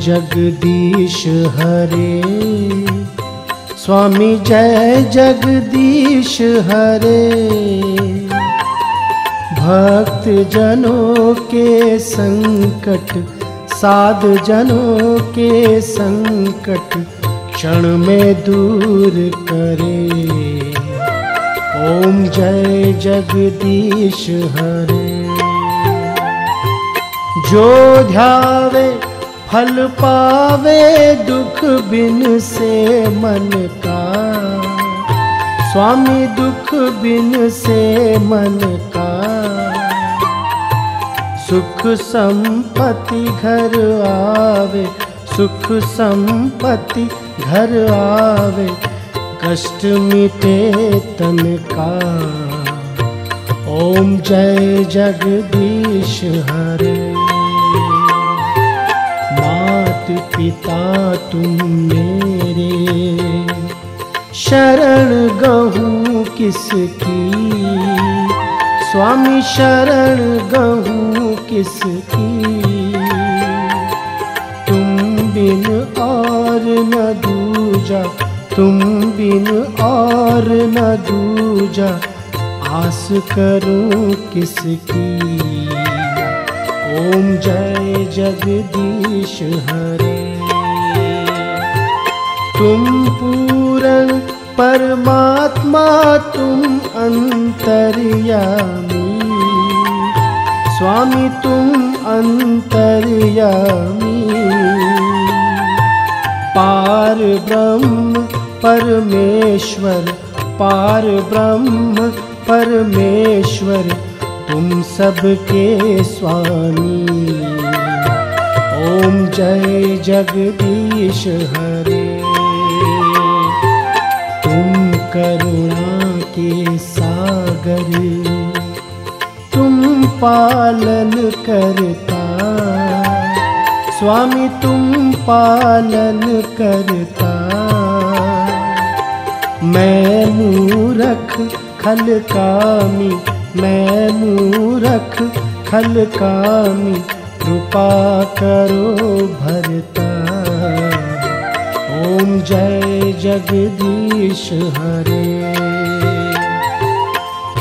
जगदीश हरे। स्वामी जय जगदीश हरे। भक्त जनों के संकट साध जनों के संकट क्षण में दूर करे। ओम जय जगदीश हरे। जो ध्यावे, फल पावे, दुख बिन से मन का। स्वामी दुख बिन से मन का। सुख संपत्ति घर आवे, सुख संपत्ति घर आवे, कष्ट मिटे तन का। ओम जय जगदीश हरे। पिता तुम मेरे। शरण गहूँ किसकी? स्वामी शरण गहूँ किसकी? तुम बिन और न दूजा, तुम बिन और न दूजा, आस करूँ किसकी? ओम जय जगदीश हरे। तुम पूर्ण परमात्मा, तुम अंतर्यामी। स्वामी, तुम अंतर्यामी। पार ब्रह्म, परमेश्वर। पार ब्रह्म, परमेश्वर। तुम सबके स्वामी। ओम जय जगदीश हरे। तुम करुणा के सागर। तुम पालन करता। स्वामी, तुम पालन करता। मैं मूरख खल कामी मैं मूरख खल कामी कृपा करो भरता। ओम जय जगदीश हरे।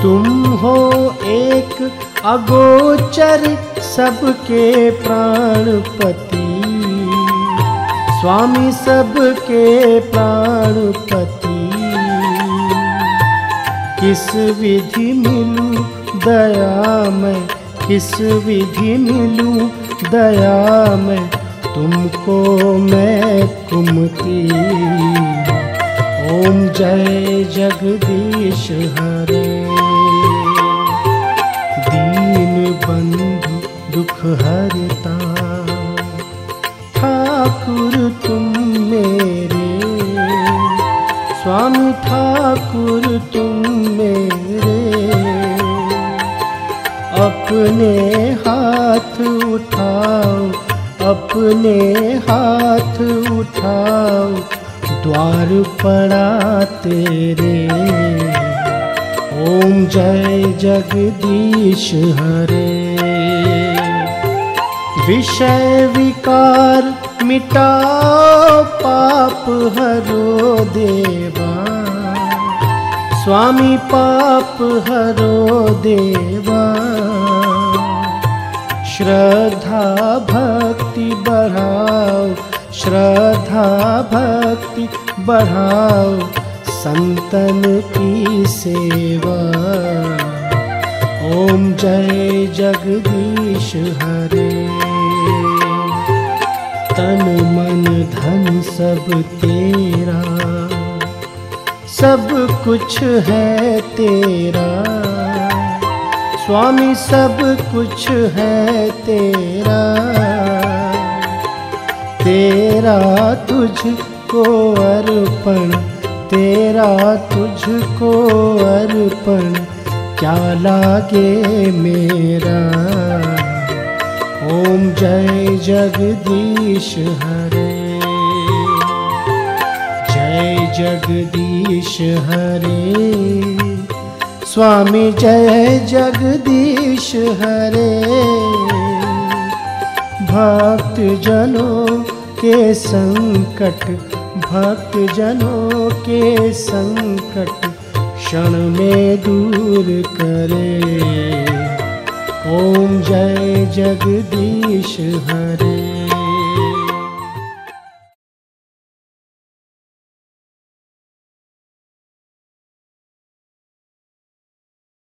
तुम हो एक अगोचर सबके प्राणपति। स्वामी सबके प्राणपति। किस विधि मिलूं दया मैं? किस विधि मिलूं दया मैं? तुमको मैं कुमती ओम जय जगदीश हरे। दीन बंधु दुख हरता। ठाकुर तुम मेरे। स्वामी अपने हाथ उठाओ, अपने हाथ उठाओ, द्वार पड़ा तेरे ओम जय जगदीश हरे। विषय विकार मिटाओ, पाप हरो देवा। स्वामी पाप हरो देवा। श्रद्धा भक्ति बढ़ाओ, श्रद्धा भक्ति बढ़ाओ, संतन की सेवा। ओम जय जगदीश हरे। तन मन धन सब तेरा, सब कुछ है तेरा। स्वामी, सब कुछ है तेरा। तेरा तुझको अर्पण, तेरा तुझको अर्पण, क्या लागे मेरा? ओम जय जगदीश हरे। जय जगदीश हरे। स्वामी जय जगदीश हरे। भक्त जनों के संकट भक्त जनों के संकट क्षण में दूर करे। ओम जय जगदीश हरे।